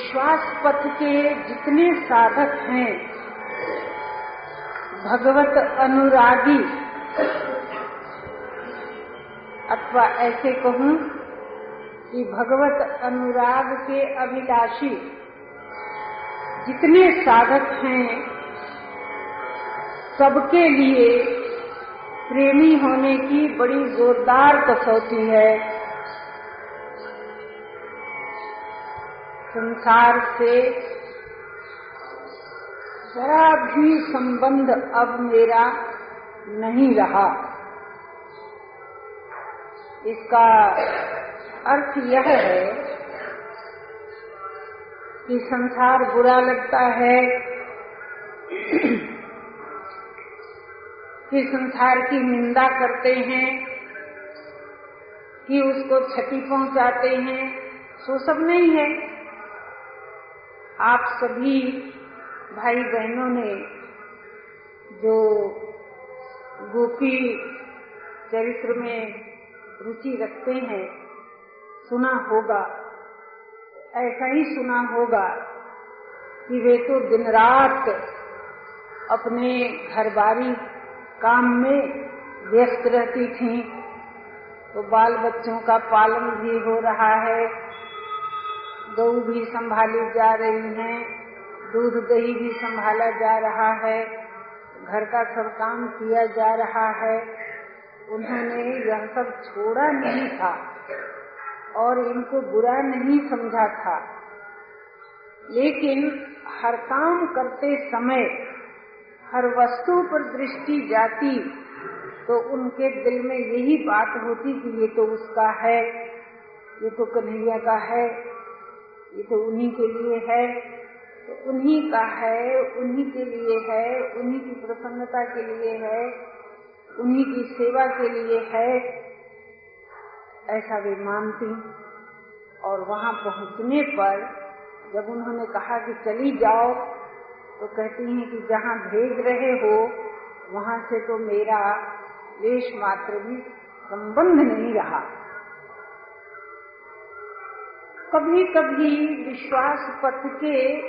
विश्वास पथ के जितने साधक हैं, भगवत अनुरागी, अथवा ऐसे कहूँ कि भगवत अनुराग के अभिलाषी, जितने साधक हैं, सबके लिए प्रेमी होने की बड़ी जोरदार कसौटी है। संसार से जरा भी संबंध अब मेरा नहीं रहा। इसका अर्थ यह है कि संसार बुरा लगता है कि संसार की निंदा करते हैं, कि उसको क्षति पहुंचाते हैं सो सब नहीं है। आप सभी भाई बहनों ने जो गोपी चरित्र में रुचि रखते हैं, सुना होगा। ऐसा ही सुना होगा कि वे तो दिन रात अपने घर बारी काम में व्यस्त रहती थीं। तो बाल बच्चों का पालन भी हो रहा है गऊ भी संभाली जा रही हैं, दूध दही भी संभाला जा रहा है, घर का सब काम किया जा रहा है। उन्होंने यह सब छोड़ा नहीं था और इनको बुरा नहीं समझा था। लेकिन हर काम करते समय हर वस्तु पर दृष्टि जाती तो उनके दिल में यही बात होती कि ये तो उसका है, ये तो कन्हैया का है ये तो उन्हीं के लिए है। तो उन्हीं का है, उन्हीं के लिए है, उन्हीं की प्रसन्नता के लिए है, उन्हीं की सेवा के लिए है। ऐसा वे मानती और वहाँ पहुँचने पर जब उन्होंने कहा कि चली जाओ तो कहती हैं कि जहाँ भेज रहे हो, वहाँ से तो मेरा लेश मात्र भी संबंध नहीं रहा। कभी कभी विश्वास पथ के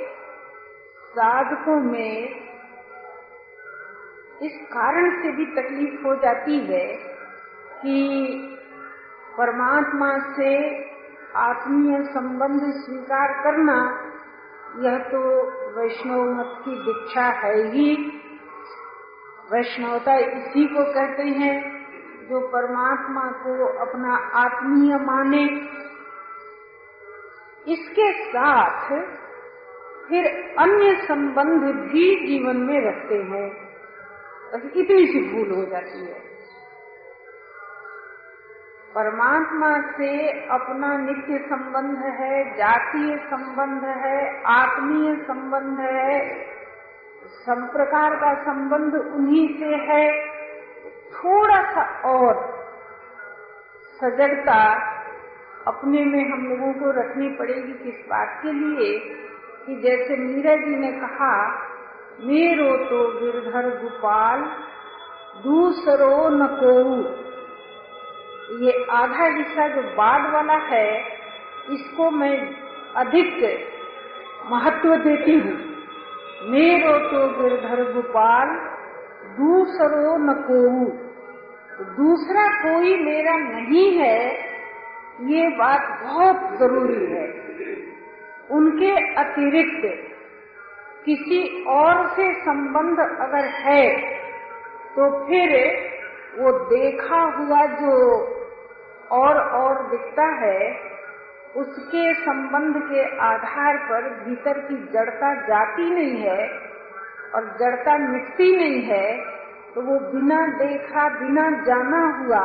साधकों में इस कारण से भी तकलीफ़ हो जाती है कि परमात्मा से आत्मीय संबंध स्वीकार करना, यह तो वैष्णव मत की दीक्षा है ही। वैष्णवता इसी को कहते हैं जो परमात्मा को अपना आत्मीय माने। इसके साथ फिर अन्य संबंध भी जीवन में रखते हैं। बस इतनी सी भूल हो जाती है। परमात्मा से अपना नित्य संबंध है, जातीय संबंध है, आत्मीय संबंध है, सब प्रकार का संबंध उन्हीं से है। थोड़ा सा और सजगता अपने में हम लोगों को रखनी पड़ेगी किस बात के लिए? कि जैसे मीरा जी ने कहा, मेरो तो गिरधर गोपाल, दूसरो न को ये आधा हिस्सा जो बाद वाला है, इसको मैं अधिक महत्व देती हूँ। मेरो तो गिरधर गोपाल, दूसरो न को दूसरा कोई मेरा नहीं है ये बात बहुत ज़रूरी है। उनके अतिरिक्त किसी और से संबंध अगर है तो फिर वो देखा हुआ जो और और दिखता है, उसके संबंध के आधार पर भीतर की जड़ता जाती नहीं है और जड़ता मिटती नहीं है तो वो बिना देखा, बिना जाना हुआ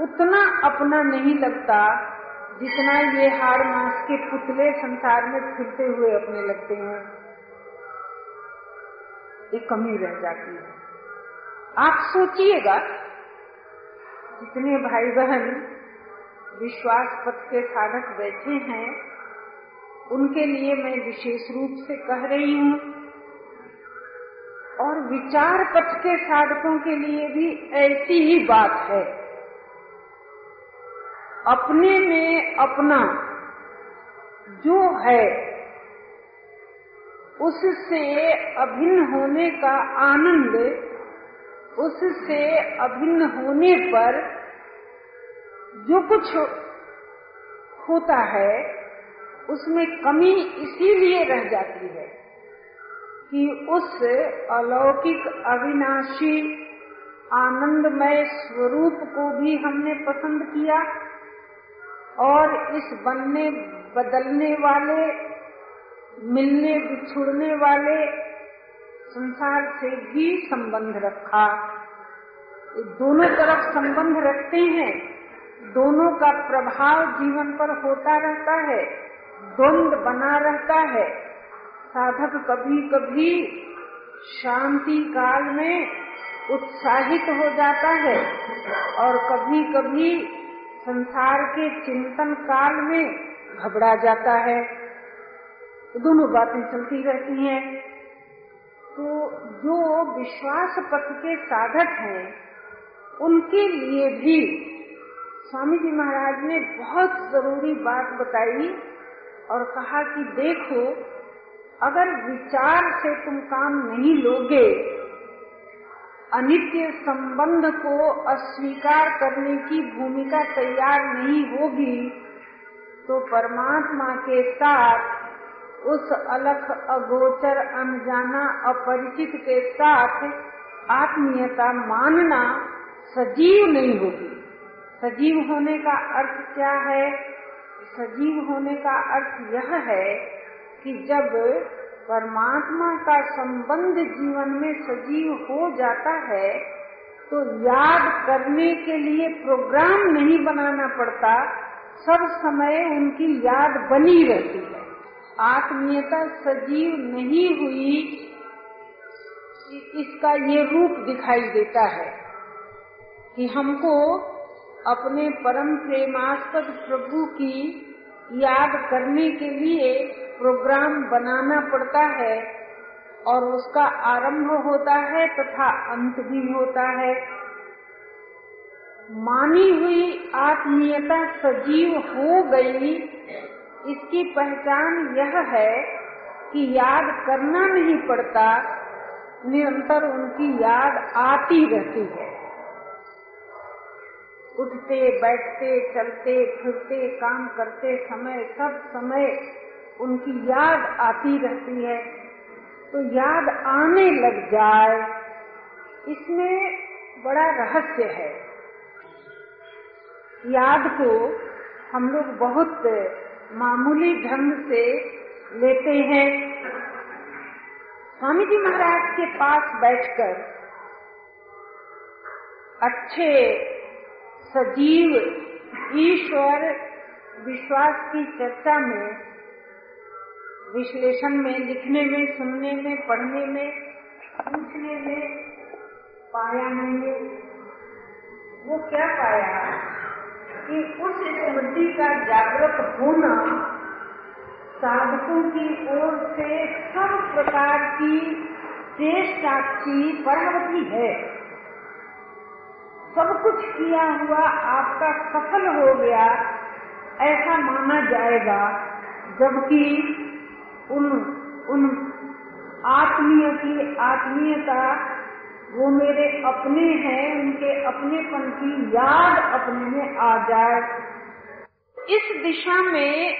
उतना अपना नहीं लगता जितना ये हार मास के पुतले संसार में फिरते हुए अपने लगते हैं। एक कमी रह जाती है। आप सोचिएगा, जितने भाई बहन विश्वास पथ के साधक बैठे हैं, उनके लिए मैं विशेष रूप से कह रही हूँ, और विचार पथ के साधकों के लिए भी ऐसी ही बात है। अपने में अपना जो है, उससे अभिन्न होने का आनंद, उससे अभिन्न होने पर जो कुछ होता है, उसमें कमी इसीलिए रह जाती है कि उस अलौकिक अविनाशी आनंदमय स्वरूप को भी हमने पसंद किया। और इस बनने, बदलने वाले, मिलने, बिछुड़ने वाले संसार से भी संबंध रखा। दोनों तरफ़ संबंध रखते हैं। दोनों का प्रभाव जीवन पर होता रहता है, द्वंद बना रहता है। साधक कभी कभी शांति काल में उत्साहित हो जाता है और कभी कभी संसार के चिंतन काल में घबरा जाता है। दोनों बातें चलती रहती हैं। तो जो विश्वास पथ के साधक हैं, उनके लिए भी स्वामी जी महाराज ने बहुत ज़रूरी बात बताई और कहा कि देखो, अगर विचार से तुम काम नहीं लोगे अनित्य संबंध को अस्वीकार करने की भूमिका तैयार नहीं होगी तो परमात्मा के साथ उस अलख अगोचर अनजाना अपरिचित के साथ आत्मीयता मानना सजीव नहीं होगी। सजीव होने का अर्थ क्या है? सजीव होने का अर्थ यह है कि जब परमात्मा का संबंध जीवन में सजीव हो जाता है तो याद करने के लिए प्रोग्राम नहीं बनाना पड़ता। सब समय उनकी याद बनी रहती है। आत्मीयता सजीव नहीं हुई इसका ये रूप दिखाई देता है कि हमको अपने परम प्रेमास्पद प्रभु की याद करने के लिए प्रोग्राम बनाना पड़ता है और उसका आरंभ होता है तथा अंत भी होता है। मानी हुई आत्मीयता सजीव हो गई। इसकी पहचान यह है कि याद करना नहीं पड़ता, निरंतर उनकी याद आती रहती है। उठते, बैठते, चलते, फिरते, काम करते समय, सब समय उनकी याद आती रहती है। तो याद आने लग जाए, इसमें बड़ा रहस्य है। याद को हम लोग बहुत मामूली ढंग से लेते हैं। स्वामी जी महाराज के पास बैठकर अच्छे सजीव ईश्वर विश्वास की चर्चा में, विश्लेषण में, लिखने में, सुनने में, पढ़ने में, पूछने में पाया नहीं। वो क्या पाया? कि उस स्मृति का जागृत होना साधकों की ओर से सब प्रकार की चेष्टा की परावती है। सब कुछ किया हुआ आपका सफल हो गया, ऐसा माना जाएगा, जबकि उन उन आत्मीय की आत्मीयता, वो मेरे अपने हैं, उनके अपनेपन की याद अपने में आ जाए। इस दिशा में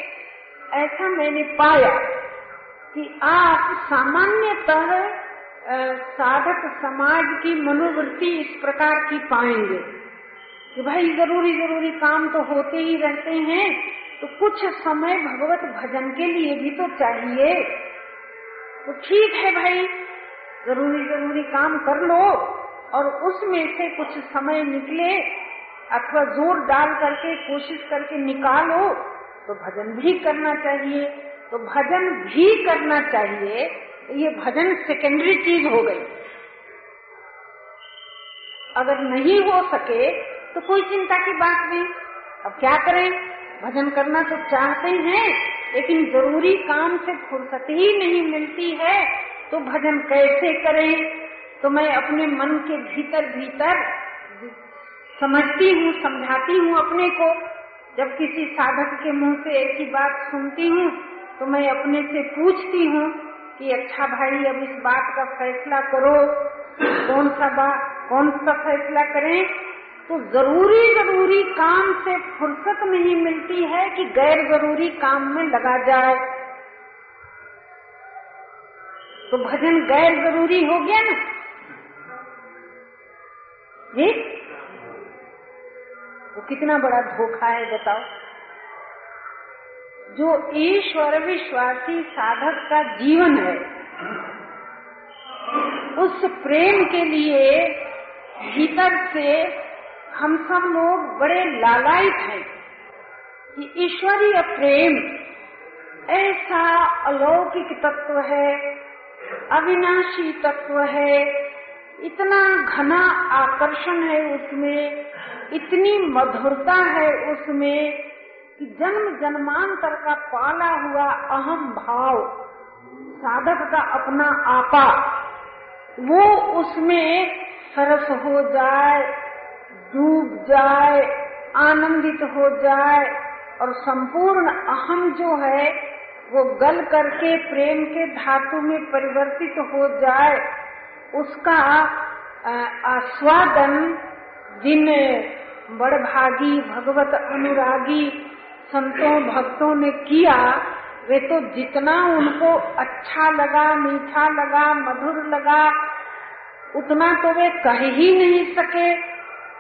ऐसा मैंने पाया कि आप सामान्यतः साधक समाज की मनोवृत्ति इस प्रकार की पाएँगे कि भाई, ज़रूरी ज़रूरी काम तो होते ही रहते हैं तो कुछ समय भगवत भजन के लिए भी तो चाहिए। तो ठीक है भाई, ज़रूरी ज़रूरी काम कर लो और उसमें से कुछ समय निकले अथवा ज़ोर डाल करके, कोशिश करके निकालो तो भजन भी करना चाहिए तो भजन भी करना चाहिए। ये भजन सेकेंडरी चीज़ हो गई। अगर नहीं हो सके तो कोई चिंता की बात नहीं। अब क्या करें? भजन करना तो चाहते हैं लेकिन ज़रूरी काम से फुर्सत ही नहीं मिलती है। तो भजन कैसे करें? तो मैं अपने मन के भीतर भीतर समझती हूँ, समझाती हूँ अपने को। जब किसी साधक के मुँह से ही बात सुनती हूँ तो मैं अपने से पूछती हूँ कि अच्छा भाई, अब इस बात का फैसला करो। कौन सा बात कौन सा फैसला करें? तो ज़रूरी ज़रूरी काम से फुर्सत नहीं मिलती है कि गैर ज़रूरी काम में लगा जाए। तो भजन गैर ज़रूरी हो गया ना? जी? वो कितना बड़ा धोखा है, बताओ। जो ईश्वर विश्वासी साधक का जीवन है, उस प्रेम के लिए भीतर से हम सब लोग बड़े लालायित हैं कि ईश्वरीय प्रेम ऐसा अलौकिक तत्व है, अविनाशी तत्व है, इतना घना आकर्षण है उसमें, इतनी मधुरता है उसमें कि जन्म जन्मांतर का पाला हुआ अहम भाव, साधक का अपना आपा, वो उसमें सरस हो जाए, डूब जाए, आनंदित हो जाए, और संपूर्ण अहम जो है, वो गल करके, प्रेम के धातु में परिवर्तित हो जाए, उसका आस्वादन जिन बड़भागी भगवत अनुरागी संतों भक्तों ने किया, वे तो जितना उनको अच्छा लगा, मीठा लगा, मधुर लगा, उतना तो वे कह ही नहीं सके,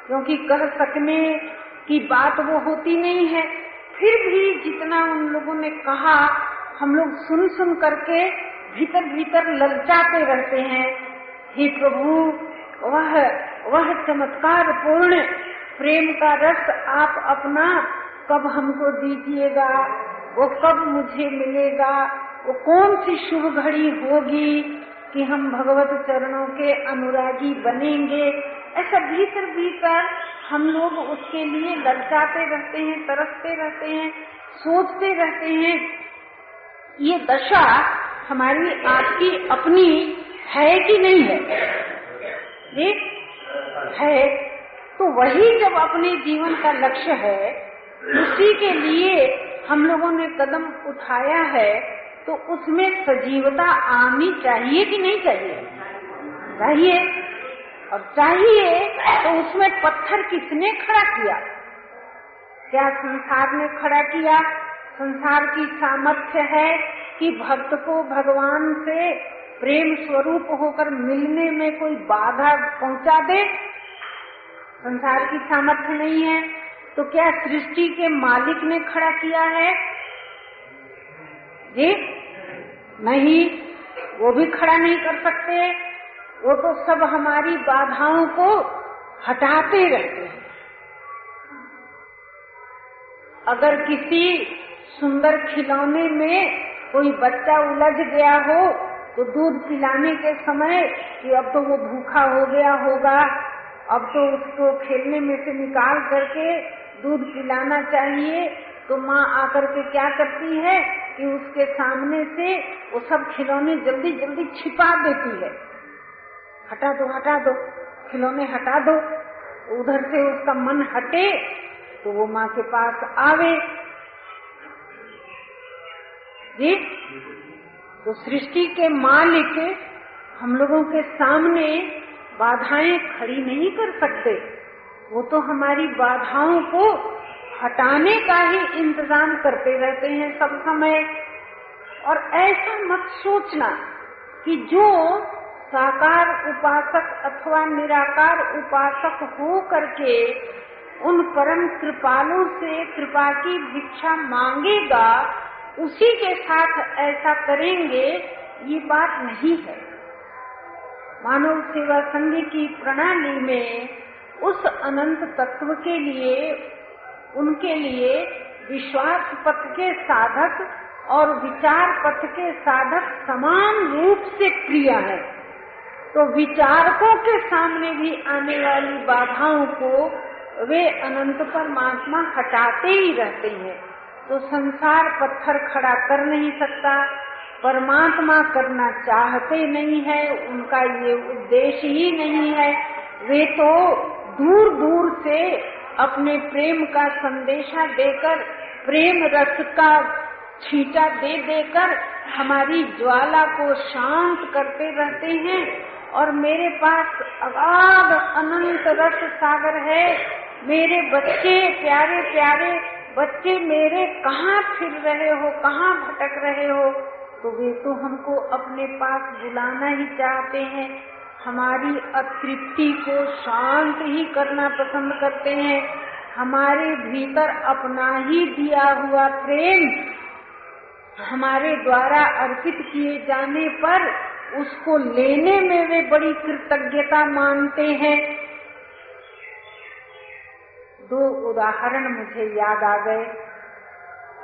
क्योंकि कह सकने की बात वो होती नहीं है। फिर भी जितना उन लोगों ने कहा, हम लोग सुन सुन करके भीतर भीतर ललचाते रहते हैं। हे प्रभु, वह वह चमत्कार पूर्ण, प्रेम का रस आप अपना कब हमको दीजिएगा, वो कब मुझे मिलेगा, वो कौन सी शुभ घड़ी होगी कि हम भगवत चरणों के अनुरागी बनेंगे? ऐसा भीतर भीतर हम लोग उसके लिए ललचाते रहते हैं, तरसते रहते हैं, सोचते रहते हैं। ये दशा हमारी आपकी अपनी है कि नहीं है? देख, है। तो वही जब अपने जीवन का लक्ष्य है उसी के लिए हम लोगों ने कदम उठाया है तो उसमें सजीवता आनी चाहिए कि नहीं चाहिए? चाहिए। और चाहिए तो उसमें पत्थर किसने खड़ा किया? क्या संसार ने खड़ा किया? संसार की सामर्थ्य है कि भक्त को भगवान से प्रेम स्वरूप होकर मिलने में कोई बाधा पहुँचा दे? संसार की सामर्थ्य नहीं है। तो क्या सृष्टि के मालिक ने खड़ा किया है? जी? नहीं, वो भी खड़ा नहीं कर सकते। वो तो सब हमारी बाधाओं को हटाते रहते हैं। अगर किसी सुंदर खिलौने में कोई बच्चा उलझ गया हो तो दूध पिलाने के समय कि अब तो वो भूखा हो गया होगा, अब तो उसको खेलने में से निकाल करके दूध पिलाना चाहिए तो माँ आकर के क्या करती है कि उसके सामने से वो सब खिलौने जल्दी जल्दी छिपा देती है। हटा दो हटा दो, खिलौने हटा दो। उधर से उसका मन हटे तो वो माँ के पास आवे। जी तो सृष्टि के मालिक हम लोगों के सामने बाधाएँ खड़ी नहीं कर सकते। वो तो हमारी बाधाओं को हटाने का ही इंतज़ाम करते रहते हैं सब समय। और ऐसा मत सोचना कि जो साकार उपासक अथवा निराकार उपासक हो करके उन परम कृपालु से कृपा की भिक्षा मांगेगा, उसी के साथ ऐसा करेंगे, ये बात नहीं है। मानव सेवा संघ की प्रणाली में उस अनंत तत्व के लिए, उनके लिए विश्वास पथ के साधक और विचार पथ के साधक समान रूप से प्रिय है। तो विचारकों के सामने भी आने वाली बाधाओं को वे अनंत परमात्मा हटाते ही रहते हैं। तो संसार पत्थर खड़ा कर नहीं सकता, परमात्मा करना चाहते नहीं है, उनका ये उद्देश्य ही नहीं है। वे तो दूर दूर से अपने प्रेम का संदेशा देकर, प्रेम रस का छींटा दे देकर हमारी ज्वाला को शांत करते रहते हैं। और मेरे पास अगाध अनंत रस सागर है। मेरे बच्चे, प्यारे प्यारे बच्चे, मेरे कहाँ फिर रहे हो, कहाँ भटक रहे हो? तो वे तो हमको अपने पास बुलाना ही चाहते हैं। हमारी अतृप्ति को शांत ही करना पसंद करते हैं। हमारे भीतर अपना ही दिया हुआ प्रेम हमारे द्वारा अर्पित किए जाने पर उसको लेने में वे बड़ी कृतज्ञता मानते हैं। दो उदाहरण मुझे याद आ गए।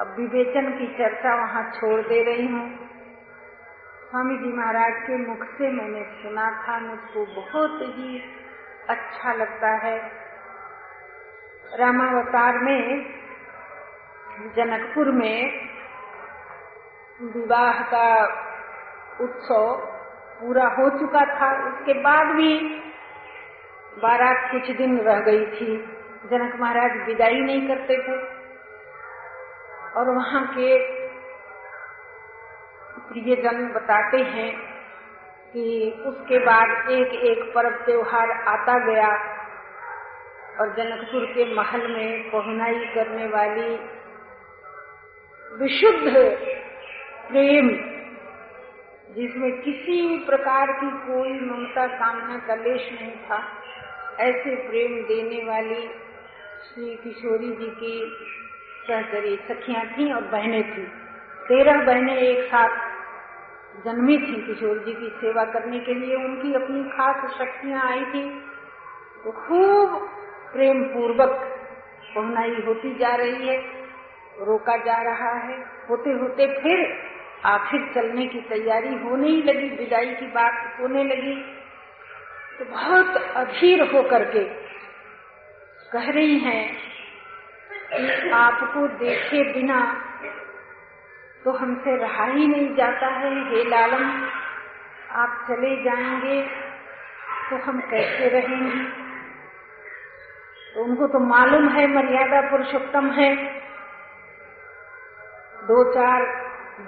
अब विवेचन की चर्चा वहाँ छोड़ दे रही हूँ। स्वामी जी महाराज के मुख से मैंने सुना था, मुझको बहुत ही अच्छा लगता है। रामावतार में, जनकपुर में विवाह का उत्सव पूरा हो चुका था। उसके बाद भी बारात कुछ दिन रह गई थी। जनक महाराज विदाई नहीं करते थे। और वहाँ के प्रियजन बताते हैं कि उसके बाद एक एक पर्व त्योहार आता गया और जनकपुर के महल में पहुनाई करने वाली विशुद्ध प्रेम, जिसमें किसी प्रकार की कोई ममता कामना का लेश नहीं था, ऐसे प्रेम देने वाली श्री किशोरी जी की सहचरी सखियाँ थी और बहनें थी। तेरह बहनें एक साथ जन्मी थी किशोर जी की सेवा करने के लिए, उनकी अपनी खास शक्तियाँ आई थी। तो खूब प्रेम पूर्वक पहुनाई होती जा रही है, रोका जा रहा है। होते होते फिर आखिर चलने की तैयारी होने ही लगी, विदाई की बात होने लगी। तो बहुत अधीर होकर के कह रही हैं कि आपको देखे बिना तो हमसे रहा ही नहीं जाता है। हे लालम, आप चले जाएँगे तो हम कैसे रहेंगे? तो उनको तो मालूम है, मर्यादा पुरुषोत्तम है। दो चार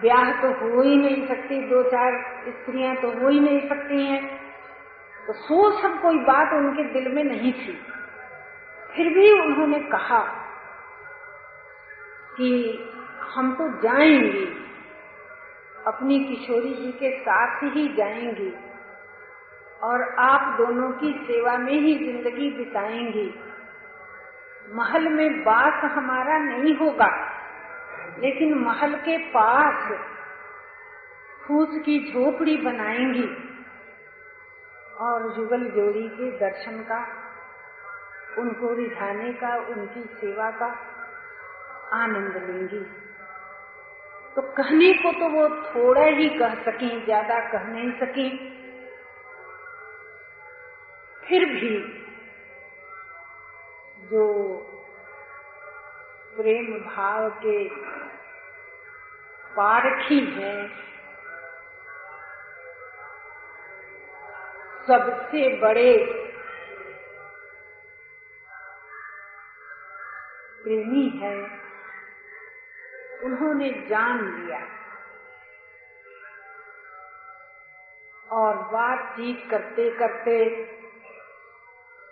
ब्याह तो हो ही नहीं सकती, दो चार स्त्रियाँ तो हो ही नहीं सकती हैं। तो सो सब कोई बात उनके दिल में नहीं थी। फिर भी उन्होंने कहा कि हम तो जाएँगे। अपनी किशोरी जी के साथ ही जाएँगे। और आप दोनों की सेवा में ही ज़िंदगी बिताएँगे। महल में बास हमारा नहीं होगा, लेकिन महल के पास फूस की झोपड़ी बनाएँगी। और युगल जोड़ी के दर्शन का, उनको रिझाने का, उनकी सेवा का आनंद लेंगी। तो कहने को तो वो थोड़ा ही कह सकी, ज़्यादा कह नहीं सकी। फिर भी जो प्रेम भाव के पारखी है, सबसे बड़े प्रेमी है। उन्होंने जान लिया। और बातचीत करते करते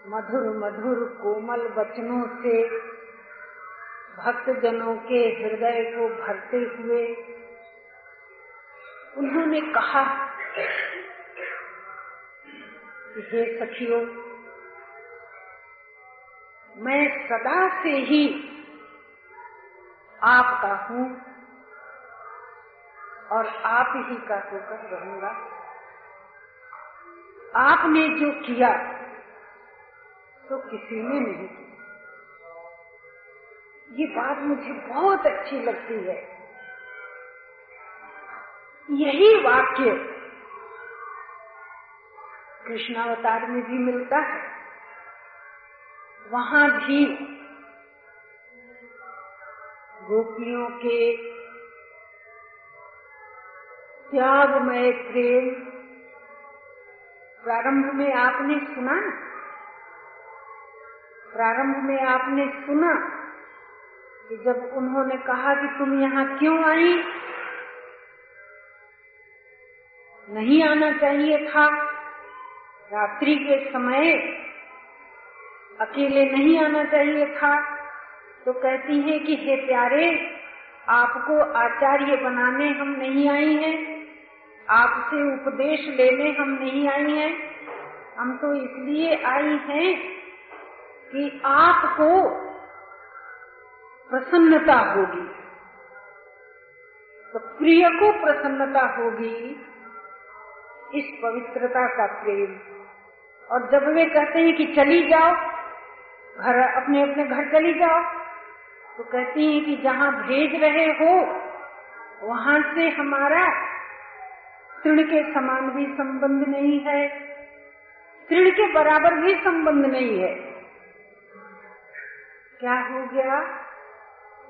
मधुर मधुर, कोमल वचनों से भक्त जनों के हृदय को भरते हुए उन्होंने कहा हे सखियों, मैं सदा से ही आपका हूँ और आप ही का होकर रहूँगा। आपने जो किया तो किसी ने नहीं किया। ये बात मुझे बहुत अच्छी लगती है। यही वाक्य कृष्णावतार में भी मिलता है। वहाँ भी गोपियों के त्यागमय प्रेम प्रारंभ में आपने सुना? प्रारंभ में आपने सुना कि जब उन्होंने कहा कि तुम यहाँ क्यों आई? नहीं आना चाहिए था। रात्रि के समय अकेले नहीं आना चाहिए था। तो कहती हैं कि, हे प्यारे, आपको आचार्य बनाने हम नहीं आई हैं। आपसे उपदेश लेने हम नहीं आई हैं। हम तो इसलिए आई हैं कि आपको प्रसन्नता होगी। तो प्रिय को प्रसन्नता होगी इस पवित्रता का प्रेम। और जब वे कहते हैं कि चली जाओ, घर अपने अपने घर चली जाओ तो कहती है कि जहाँ भेज रहे हो, वहाँ से हमारा तृण के समान भी संबंध नहीं है। तृण के बराबर भी संबंध नहीं है। क्या हो गया?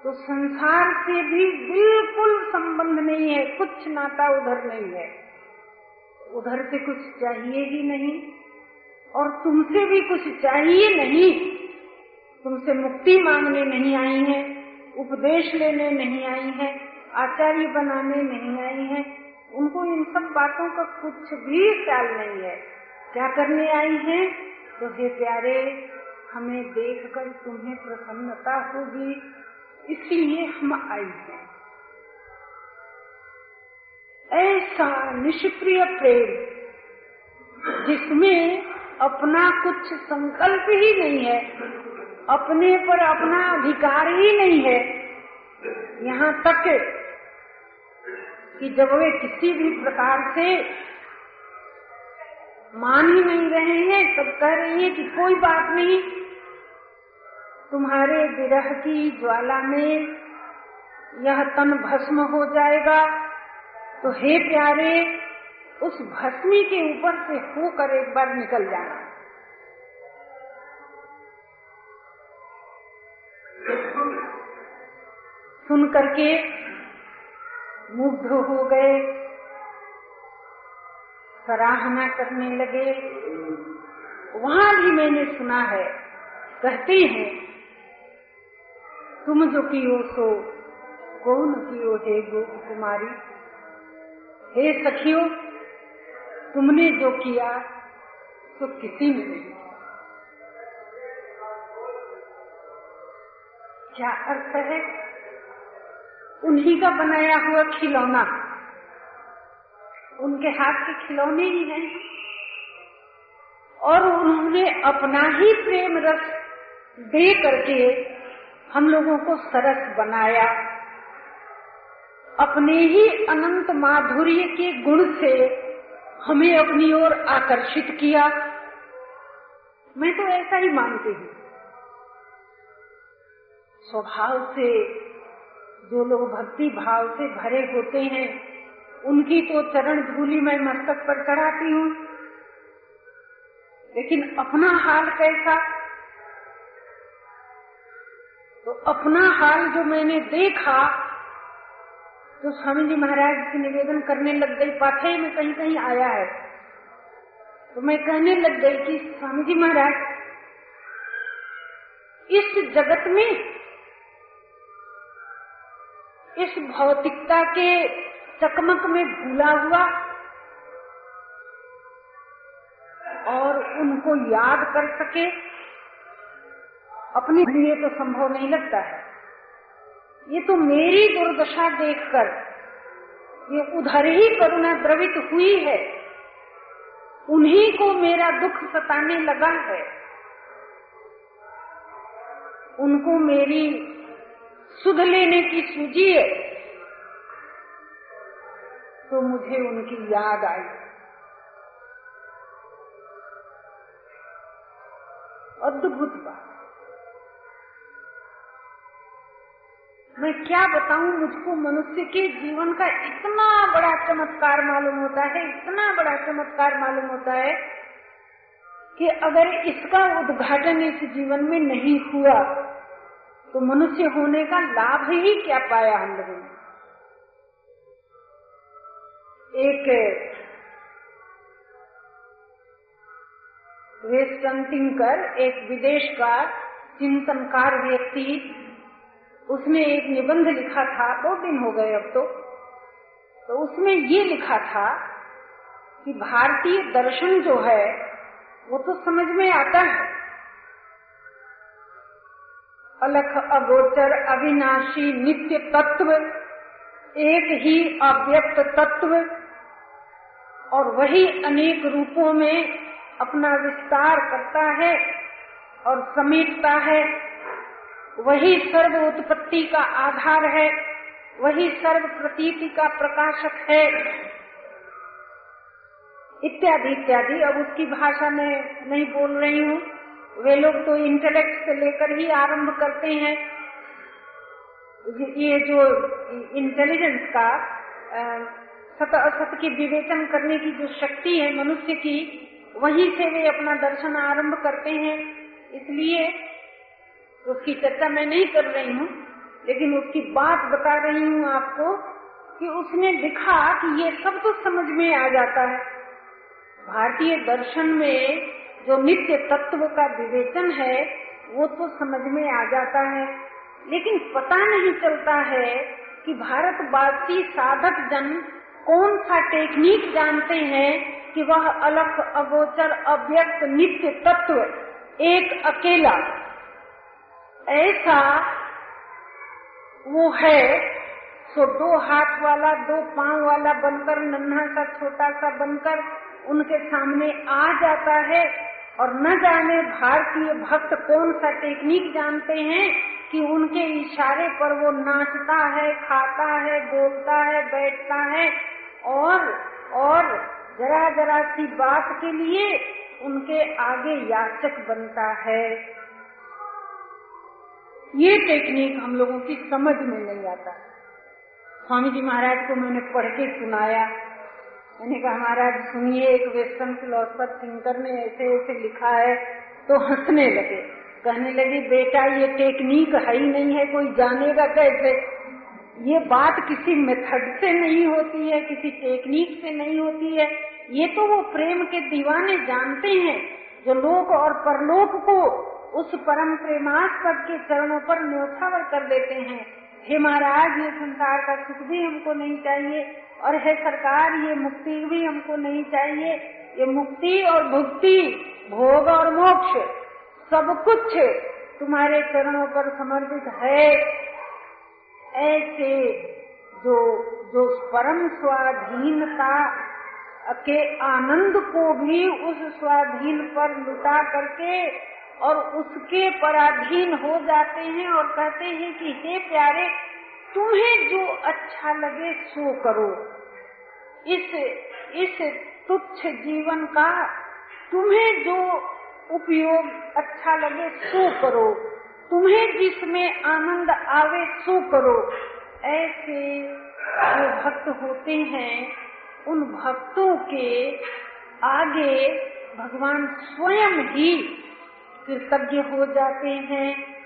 तो संसार से भी बिल्कुल संबंध नहीं है, कुछ नाता उधर नहीं है। उधर से कुछ चाहिए ही नहीं, और तुमसे भी कुछ चाहिए नहीं। तुमसे मुक्ति मांगने नहीं आई है, उपदेश लेने नहीं आई है, आचार्य बनाने नहीं आई है। उनको इन सब बातों का कुछ भी ख्याल नहीं है। क्या करने आई है? तो हे प्यारे, हमें देखकर तुम्हें प्रसन्नता होगी, इसलिए हम आई हैं। ऐसा निष्क्रिय प्रेम, जिसमें अपना कुछ संकल्प ही नहीं है अपने पर अपना अधिकार ही नहीं है। यहाँ तक कि जब वे किसी भी प्रकार से मान ही नहीं रहे हैं तब कह रही है कि कोई बात नहीं, तुम्हारे विरह की ज्वाला में यह तन भस्म हो जाएगा। तो हे प्यारे, उस भस्मी के ऊपर से होकर एक बार निकल जाना। सुन करके मुग्ध हो गए। सराहना करने लगे। वहाँ भी मैंने सुना है, कहते हैं, तुम जो की कियो सो, कौन कियो हे गोप कुमारी हे सखियो, तुमने जो किया तो किसी ने नहीं क्या अर्थ है? उन्हीं का बनाया हुआ खिलौना। उनके हाथ के खिलौने ही हैं। और उन्होंने अपना ही प्रेम रस दे करके हम लोगों को सरस बनाया। अपने ही अनंत माधुर्य के गुण से हमें अपनी ओर आकर्षित किया। मैं तो ऐसा ही मानती हूँ। स्वभाव से, जो लोग भक्ति भाव से भरे होते हैं, उनकी तो चरण धूली मैं मस्तक पर चढ़ाती हूँ। लेकिन अपना हाल कैसा? तो अपना हाल जो मैंने देखा तो स्वामी जी महाराज से निवेदन करने लग गई, पाठे में कहीं कहीं आया है। तो मैं कहने लग गई कि स्वामी जी महाराज, इस जगत में इस भौतिकता के चकमक में भूला हुआ और उनको याद कर सके, अपने लिए तो संभव नहीं लगता है। ये तो मेरी दुर्दशा देखकर, ये उधर ही करुणा द्रवित हुई है। उन्हीं को मेरा दुख सताने लगा है। उनको मेरी सुध लेने की सूझी है तो मुझे उनकी याद आई। अद्भुत बात। मैं क्या बताऊँ, मुझको मनुष्य के जीवन का इतना बड़ा चमत्कार मालूम होता है, इतना बड़ा चमत्कार मालूम होता है कि अगर इसका उद्घाटन इस जीवन में नहीं हुआ तो मनुष्य होने का लाभ ही क्या पाया हम लोगों ने? एक वेस्टर्न थिंकर एक विदेश का चिंतनकार व्यक्ति, उसने एक निबंध लिखा था, दो दिन हो गए अब तो। तो उसमें ये लिखा था कि भारतीय दर्शन जो है, वो तो समझ में आता है। अलख अगोचर अविनाशी नित्य तत्व, एक ही अव्यक्त तत्व, और वही अनेक रूपों में अपना विस्तार करता है और समेटता है। वही सर्व उत्पत्ति का आधार है, वही सर्व प्रतीति का प्रकाशक है। इत्यादि इत्यादि। अब उसकी भाषा में नहीं बोल रही हूँ। वे लोग तो इंटेलेक्ट से लेकर ही आरंभ करते हैं। ये जो इंटेलिजेंस का सत, असत की विवेचन करने की जो शक्ति है मनुष्य की, वहीं से वे अपना दर्शन आरंभ करते हैं। इसलिए उसकी चर्चा मैं नहीं कर रही हूँ, लेकिन उसकी बात बता रही हूँ आपको कि उसने दिखा कि ये सब तो समझ में आ जाता है। भारतीय दर्शन में जो नित्य तत्व का विवेचन है, वो तो समझ में आ जाता है। लेकिन पता नहीं चलता है कि भारतवासी साधक जन कौन सा टेक्निक जानते हैं कि वह अलग अगोचर, अव्यक्त, नित्य तत्व, एक अकेला। ऐसा वो है तो दो हाथ वाला, दो पाँव वाला बनकर, नन्हा सा, छोटा सा बनकर उनके सामने आ जाता है। और न जाने भारतीय भक्त कौन सा टेक्निक जानते हैं कि उनके इशारे पर वो नाचता है, खाता है, बोलता है, बैठता है और और जरा जरा सी बात के लिए उनके आगे याचक बनता है। ये टेक्निक हम लोगों की समझ में नहीं आता। स्वामी जी महाराज को मैंने पढ़ के सुनाया। मैंने कहा, महाराज, सुनिए, एक वेस्टर्न फिलोसफर थिंकर ने ऐसे ऐसे लिखा है। तो हंसने लगे। कहने लगी, बेटा, ये टेक्निक है ही नहीं है, कोई जानेगा कैसे? ये बात किसी मेथड से नहीं होती है, किसी टेक्निक से नहीं होती है। ये तो वो प्रेम के दीवाने जानते हैं, जो लोक और परलोक को उस परम प्रेमास्पद के चरणों पर न्यौछावर कर देते हैं। हे महाराज, ये संसार का सुख भी हमको नहीं चाहिए। और है सरकार, ये मुक्ति भी हमको नहीं चाहिए। ये मुक्ति और भुक्ति, भोग और मोक्ष, सब कुछ तुम्हारे चरणों पर समर्पित है। ऐसे जो जो परम स्वाधीनता के आनंद को भी उस स्वाधीन पर लुटा करके और उसके पराधीन हो जाते हैं और कहते हैं कि हे प्यारे तुम्हें जो अच्छा लगे सो करो। इस इस तुच्छ जीवन का तुम्हें जो उपयोग अच्छा लगे सो करो। तुम्हें जिसमें आनंद आवे सो करो। ऐसे जो भक्त होते हैं, उन भक्तों के आगे भगवान स्वयं ही कृतज्ञ हो जाते हैं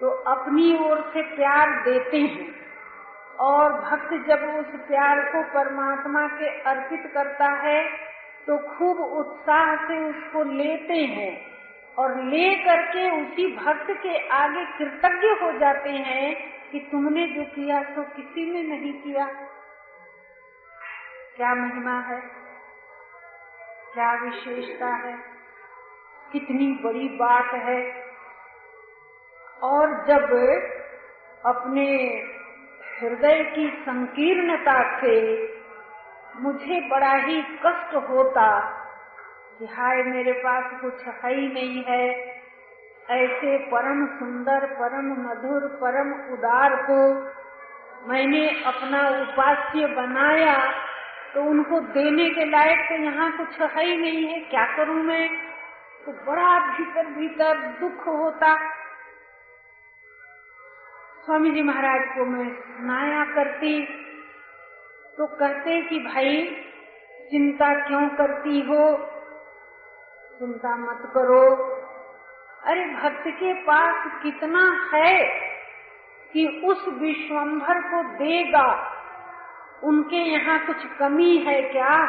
तो अपनी ओर से प्यार देते हैं। और भक्त जब उस प्यार को परमात्मा के अर्पित करता है तो खूब उत्साह से उसको लेते हैं और ले करके उसी भक्त के आगे कृतज्ञ हो जाते हैं कि तुमने जो किया तो किसी ने नहीं किया। क्या महिमा है? क्या विशेषता है? कितनी बड़ी बात है। और जब अपने हृदय की संकीर्णता से मुझे बड़ा ही कष्ट होता कि हाय, मेरे पास कुछ है ही नहीं है। ऐसे परम सुंदर, परम मधुर, परम उदार को मैंने अपना उपास्य बनाया तो उनको देने के लायक तो यहाँ कुछ है ही नहीं है। क्या करूँ मैं? तो बड़ा भीतर भीतर दुख होता। स्वामी जी महाराज को मैं सुनाया करती तो कहते कि भाई, चिंता क्यों करती हो? चिंता मत करो। अरे भक्त के पास कितना है कि उस विश्वम्भर को देगा? उनके यहाँ कुछ कमी है क्या?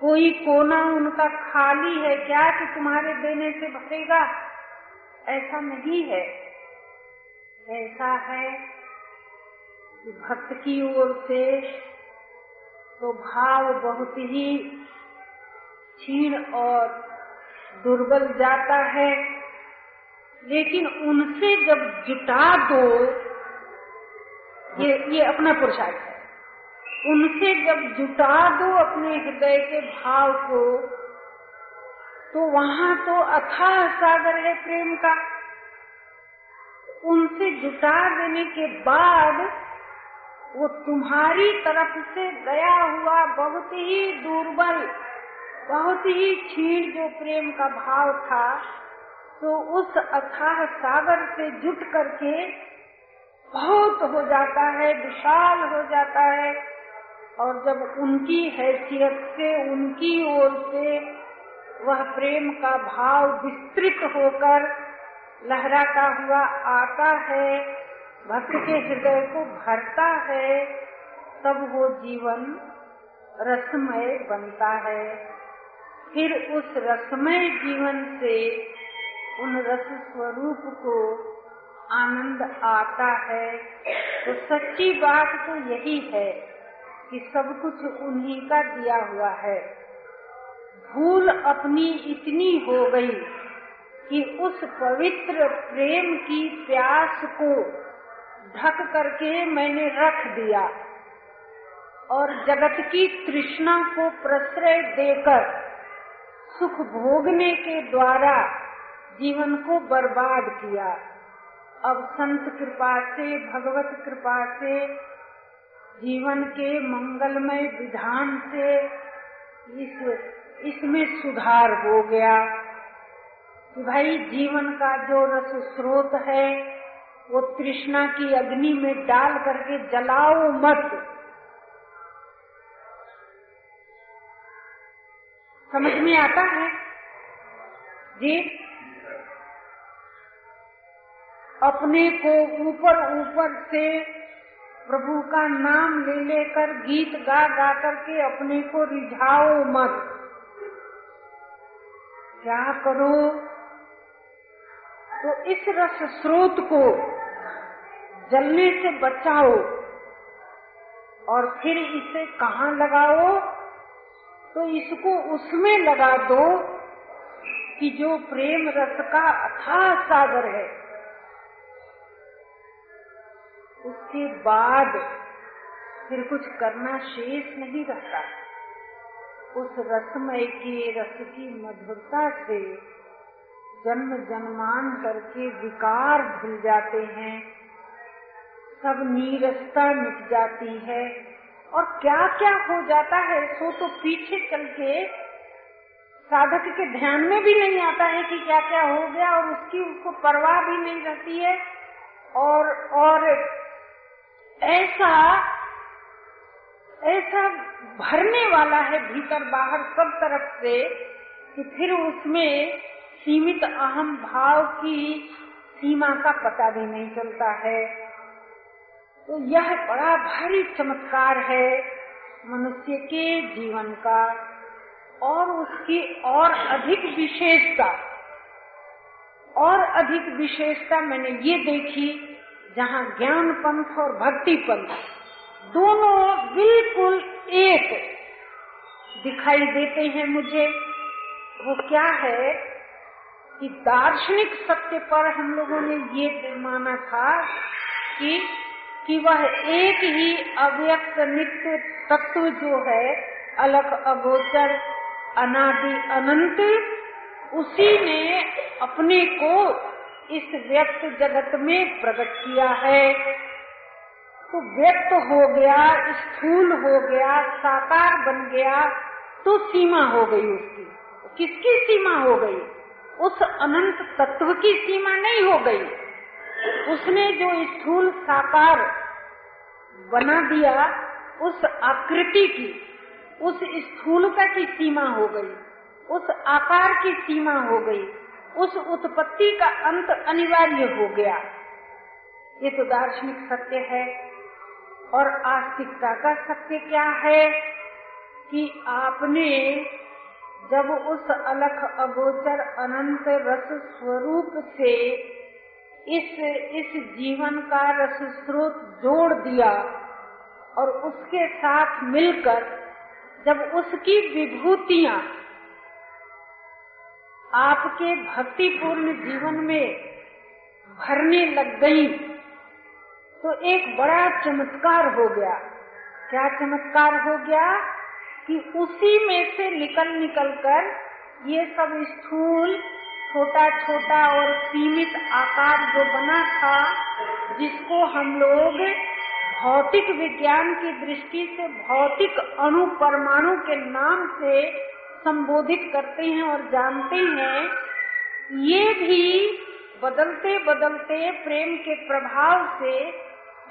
कोई कोना उनका खाली है क्या कि तुम्हारे देने से भरेगा ऐसा नहीं है। ऐसा है कि भक्त की ओर से तो भाव बहुत ही क्षीण और दुर्बल जाता है। लेकिन उनसे जब जुटा दो, ये ये अपना पुरुषार्थ है। उनसे जब जुटा दो अपने हृदय के भाव को तो वहाँ तो अथाह सागर है प्रेम का। उनसे जुटा देने के बाद वो तुम्हारी तरफ़ से गया हुआ बहुत ही दुर्बल, बहुत ही क्षीण जो प्रेम का भाव था तो उस अथाह सागर से जुट करके बहुत हो जाता है, विशाल हो जाता है। और जब उनकी हैसियत से, उनकी ओर से वह प्रेम का भाव विस्तृत होकर लहराता हुआ आता है, भक्त के हृदय को भरता है, तब वो जीवन रसमय बनता है। फिर उस रसमय जीवन से उन रस स्वरूप को आनंद आता है। तो सच्ची बात तो यही है कि सब कुछ उन्हीं का दिया हुआ है। भूल अपनी इतनी हो गई कि उस पवित्र प्रेम की प्यास को ढक करके मैंने रख दिया और जगत की तृष्णा को प्रश्रय देकर सुख भोगने के द्वारा जीवन को बर्बाद किया। अब संत कृपा से, भगवत कृपा से, जीवन के मंगलमय विधान से इस, इसमें सुधार हो गया। कि भाई जीवन का जो रस स्रोत है, वो तृष्णा की अग्नि में डाल करके जलाओ मत। समझ में आता है? जी? अपने को ऊपर ऊपर से प्रभु का नाम ले लेकर गीत गा गा करके अपने को रिझाओ मत। क्या करो? तो इस रस स्रोत को जलने से बचाओ और फिर इसे कहाँ लगाओ? तो इसको उसमें लगा दो कि जो प्रेम रस का अथाह सागर है। उसके बाद फिर कुछ करना शेष नहीं रहता। उस रसमय के रस की मधुरता से जन्म जन्मांतर के विकार भूल जाते हैं। सब नीरसता मिट जाती है और क्या क्या हो जाता है, सो तो पीछे चल के साधक के ध्यान में भी नहीं आता है कि क्या क्या हो गया और उसकी उसको परवाह भी नहीं रहती है। और और ऐसा ऐसा भरने वाला है भीतर बाहर सब तरफ़ से कि फिर उसमें सीमित अहम भाव की सीमा का पता भी नहीं चलता है। तो यह बड़ा भारी चमत्कार है मनुष्य के जीवन का और उसकी और अधिक विशेषता। और अधिक विशेषता मैंने ये देखी जहाँ ज्ञान पंथ और भक्ति पंथ दोनों बिल्कुल एक दिखाई देते हैं मुझे। वो क्या है? कि दार्शनिक सत्य पर हम लोगों ने ये माना था कि कि वह एक ही अव्यक्त नित्य तत्व जो है अलग अगोचर, अनादि, अनंत, उसी ने अपने को इस व्यक्त जगत में प्रकट किया है। तो व्यक्त हो गया, स्थूल हो गया, साकार बन गया तो सीमा हो गई उसकी। किसकी सीमा हो गई? उस अनंत तत्व की सीमा नहीं हो गई। उसने जो स्थूल साकार बना दिया, उस आकृति की, उस स्थूलता की सीमा हो गई, उस आकार की सीमा हो गई, उस उत्पत्ति का अंत अनिवार्य हो गया। ये तो दार्शनिक सत्य है और आस्तिकता का सत्य क्या है कि आपने जब उस अलख अगोचर अनंत रस स्वरूप से इस इस जीवन का रस स्रोत जोड़ दिया और उसके साथ मिलकर जब उसकी विभूतियाँ आपके भक्तिपूर्ण जीवन में भरने लग गई तो एक बड़ा चमत्कार हो गया। क्या चमत्कार हो गया? कि उसी में से निकल निकल कर ये सब स्थूल छोटा छोटा और सीमित आकार जो बना था, जिसको हम लोग भौतिक विज्ञान की दृष्टि से भौतिक अणु परमाणु के नाम से संबोधित करते हैं और जानते हैं, ये भी बदलते बदलते प्रेम के प्रभाव से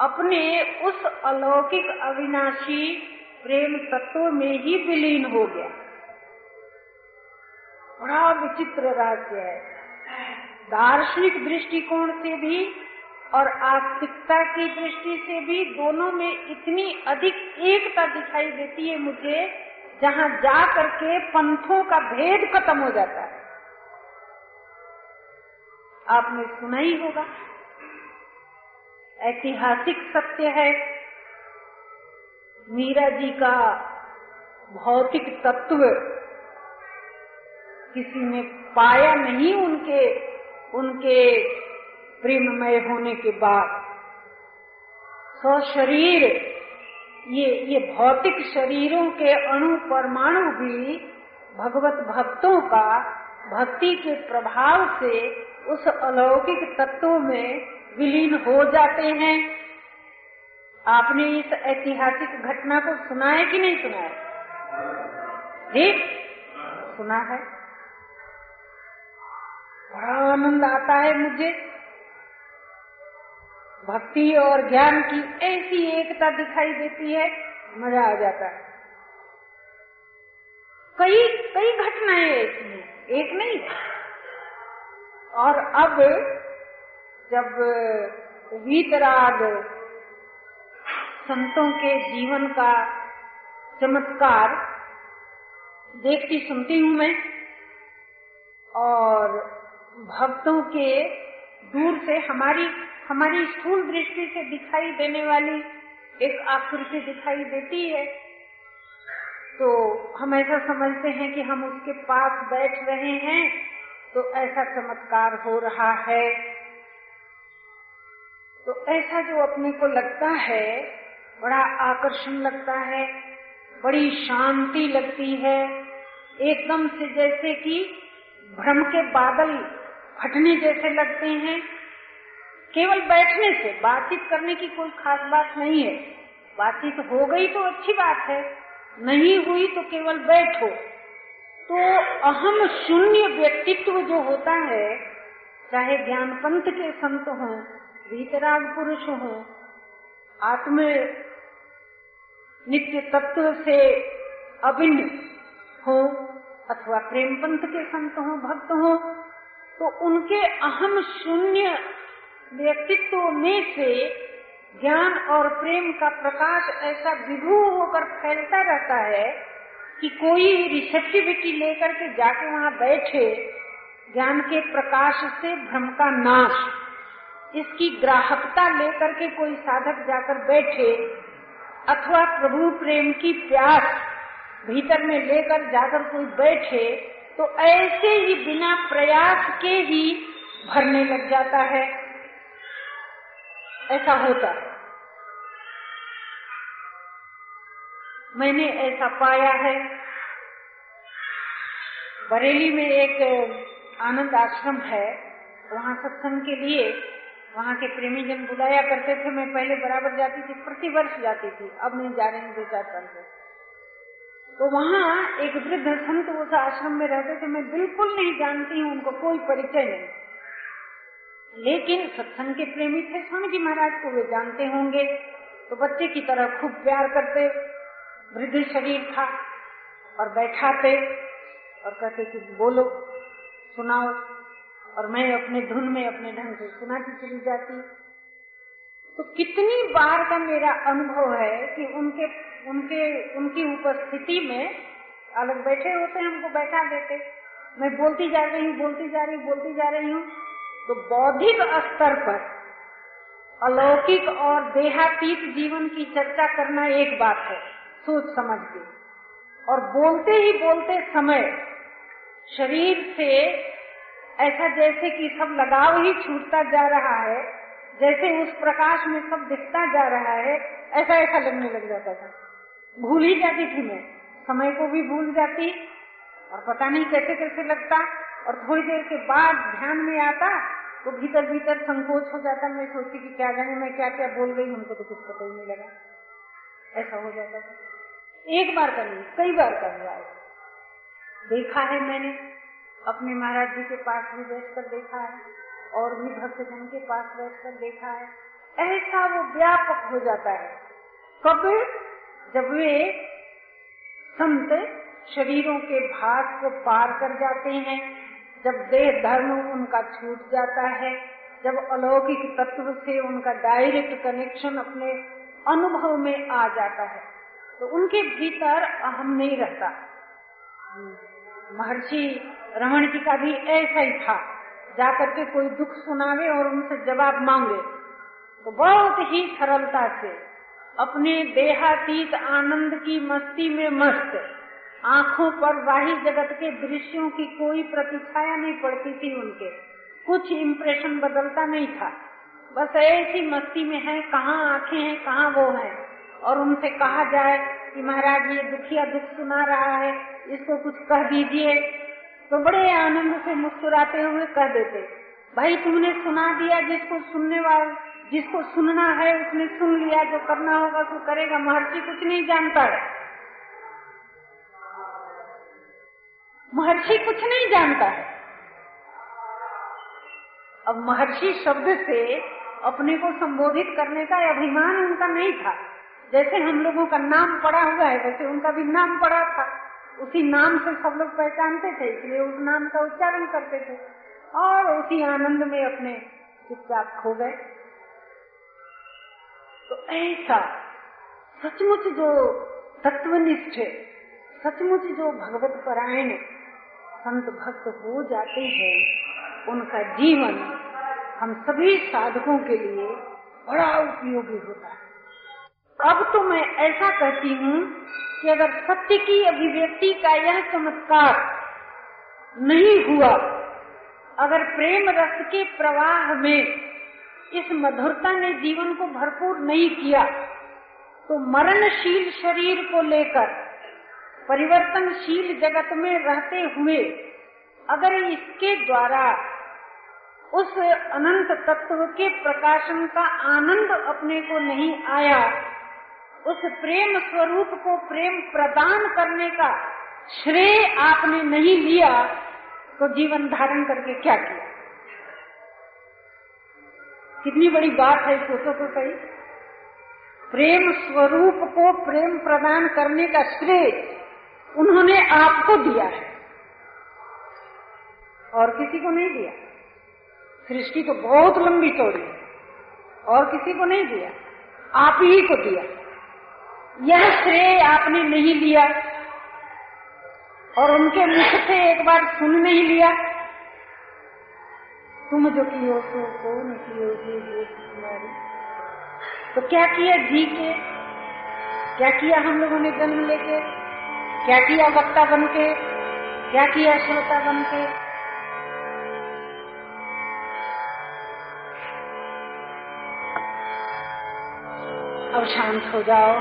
अपने उस अलौकिक अविनाशी प्रेम तत्व में ही विलीन हो गया। बड़ा विचित्र राज्य है। दार्शनिक दृष्टिकोण से भी और आस्तिकता की दृष्टि से भी दोनों में इतनी अधिक एकता दिखाई देती है मुझे, जहाँ जा करके पंथों का भेद खत्म हो जाता है। आपने सुना ही होगा। ऐतिहासिक सत्य है मीरा जी का भौतिक तत्व किसी ने पाया नहीं उनके उनके प्रेममय होने के बाद। सौ शरीर ये ये भौतिक शरीरों के अणु परमाणु भी भगवत भक्तों का भक्ति के प्रभाव से उस अलौकिक तत्व में विलीन हो जाते हैं। आपने इस ऐतिहासिक घटना को सुना है कि नहीं सुना है? ठीक? सुना है। बड़ा आनंद आता है मुझे। भक्ति और ज्ञान की ऐसी एकता दिखाई देती है, मज़ा आ जाता है। कई कई घटनाएँ ऐसी हैं, एक नहीं। और अब जब वीतराग संतों के जीवन का चमत्कार देखती सुनती हूँ मैं, और भक्तों के दूर से हमारी हमारी स्थूल दृष्टि से दिखाई देने वाली एक आकृति दिखाई देती है। तो हम ऐसा समझते हैं कि हम उसके पास बैठ रहे हैं तो ऐसा चमत्कार हो रहा है। तो ऐसा जो अपने को लगता है बड़ा आकर्षण लगता है, बड़ी शांति लगती है। एकदम से जैसे कि भ्रम के बादल फटने जैसे लगते हैं। केवल बैठने से बातचीत करने की कोई खास बात नहीं है। बातचीत हो गई तो अच्छी बात है, नहीं हुई तो केवल बैठो। तो अहम शून्य व्यक्तित्व जो होता है, चाहे ज्ञान पंथ के संत हों भीतराग पुरुष हों, आत्म नित्य तत्व से अभिन्न हो अथवा प्रेम पंथ के संत हो, भक्त हो तो उनके अहम शून्य व्यक्तित्व में से ज्ञान और प्रेम का प्रकाश ऐसा विभू होकर फैलता रहता है कि कोई रिसेप्टिविटी लेकर के जाके वहाँ बैठे, ज्ञान के प्रकाश से भ्रम का नाश, इसकी ग्राहकता लेकर के कोई साधक जाकर बैठे अथवा प्रभु प्रेम की प्यास भीतर में लेकर जाकर कोई बैठे तो ऐसे ही बिना प्रयास के ही भरने लग जाता है। ऐसा होता है। मैंने ऐसा पाया है। बरेली में एक आनंद आश्रम है, वहाँ सत्संग के लिए वहाँ के प्रेमी जन बुलाया करते थे, मैं पहले बराबर जाती थी प्रति वर्ष जाती थी, अब नहीं जा रही दो चार साल से। तो वहाँ एक वृद्ध संत उस आश्रम में रहते थे, मैं बिल्कुल नहीं जानती हूँ, उनको कोई परिचय नहीं। लेकिन सत्संग के प्रेमी थे स्वामी जी महाराज को वे जानते होंगे। तो बच्चे की तरह खूब प्यार करते, वृद्ध शरीर था, और बैठाते, और कहते कि बोलो, सुनाओ। और मैं अपने धुन में अपने ढंग से सुनाती चली जाती। तो कितनी बार का मेरा अनुभव है कि उनके उनके, उनकी उपस्थिति में अलग बैठे होते हमको बैठा देते। मैं बोलती जा रही हूँ, बोलती जा रही हूँ, बोलती जा रही हूँ। तो बौद्धिक स्तर पर अलौकिक और देहातीत जीवन की चर्चा करना एक बात है, सोच समझ के। और बोलते ही बोलते समय शरीर से ऐसा जैसे कि सब लगाव ही छूटता जा रहा है, जैसे उस प्रकाश में सब दिखता जा रहा है, ऐसा ऐसा लगने लग जाता था। भूल ही जाती थी मैं। समय को भी भूल जाती और पता नहीं कैसे कैसे लगता और थोड़ी देर के बाद ध्यान में आता तो भीतर भीतर संकोच हो जाता। मैं सोचती कि क्या जाने, मैं क्या क्या बोल गई, हमको तो कुछ पता ही नहीं लगा। ऐसा हो जाता था। एक बार कर नहीं कई बार का हुआ है देखा है मैंने अपने महाराज जी के पास भी बैठकर देखा है और भी भक्तजन के पास बैठकर देखा है। ऐसा वो व्यापक हो जाता है। कब? जब वे संत शरीरों के भाग को पार कर जाते हैं, जब देह धर्म उनका छूट जाता है, जब अलौकिक तत्व से उनका डायरेक्ट कनेक्शन अपने अनुभव में आ जाता है तो उनके भीतर अहम नहीं रहता। महर्षि रमन जी का भी ऐसा ही था। जाकर के कोई दुख सुनावे और उनसे जवाब मांगे। तो बहुत ही सरलता से, अपने देहातीत आनंद की मस्ती में मस्त, आँखों पर बाही जगत के दृश्यों की कोई प्रतिछाया नहीं पड़ती थी उनके। कुछ इम्प्रेशन बदलता नहीं था। बस ऐसी मस्ती में है, कहाँ आँखें हैं, कहाँ वो है। और उनसे कहा जाए कि महाराज ये दुखिया दुख सुना रहा है, इसको कुछ कह दीजिए। तो बड़े आनंद से मुस्कुराते हुए कह देते, भाई तुमने सुना दिया जिसको सुनने वाले, जिसको सुनना है, उसने सुन लिया, जो करना होगा तो करेगा, महर्षि कुछ नहीं जानता है। महर्षि कुछ नहीं जानता है। अब महर्षि शब्द से अपने को संबोधित करने का अभिमान उनका नहीं था। जैसे हम लोगों का नाम पड़ा हुआ है, वैसे उनका भी नाम पड़ा था। उसी नाम से सब लोग पहचानते थे, इसलिए उस नाम का उच्चारण करते थे। और उसी आनंद में अपने चुपचाप खो गए। तो ऐसा सचमुच जो तत्वनिष्ठ सचमुच जो भगवत परायण संत भक्त हो जाते हैं, उनका जीवन हम सभी साधकों के लिए बड़ा उपयोगी होता है। अब तो मैं ऐसा कहती हूँ कि अगर सत्य की अभिव्यक्ति का यह चमत्कार नहीं हुआ, अगर प्रेम रस के प्रवाह में इस मधुरता ने जीवन को भरपूर नहीं किया तो मरणशील शरीर को लेकर परिवर्तनशील जगत में रहते हुए, अगर इसके द्वारा उस अनंत तत्व के प्रकाशन का आनंद अपने को नहीं आया उस प्रेम स्वरूप को प्रेम प्रदान करने का श्रेय आपने नहीं लिया तो जीवन धारण करके क्या किया? कितनी बड़ी बात है, सोचो तो सही। प्रेम स्वरूप को प्रेम प्रदान करने का श्रेय उन्होंने आपको दिया है। और किसी को नहीं दिया। सृष्टि तो बहुत लंबी चौड़ी है। और किसी को नहीं दिया। आप ही को दिया। यह श्रेय आपने नहीं लिया। और उनके मुख से एक बार सुन नहीं लिया। तुम जो कियो सो कौन कियो तुम्हारी। तो क्या किया जी के? क्या किया हम लोगों ने जन्म लेके? क्या किया वक्ता बन के क्या किया श्रोता बन के अब शांत हो जाओ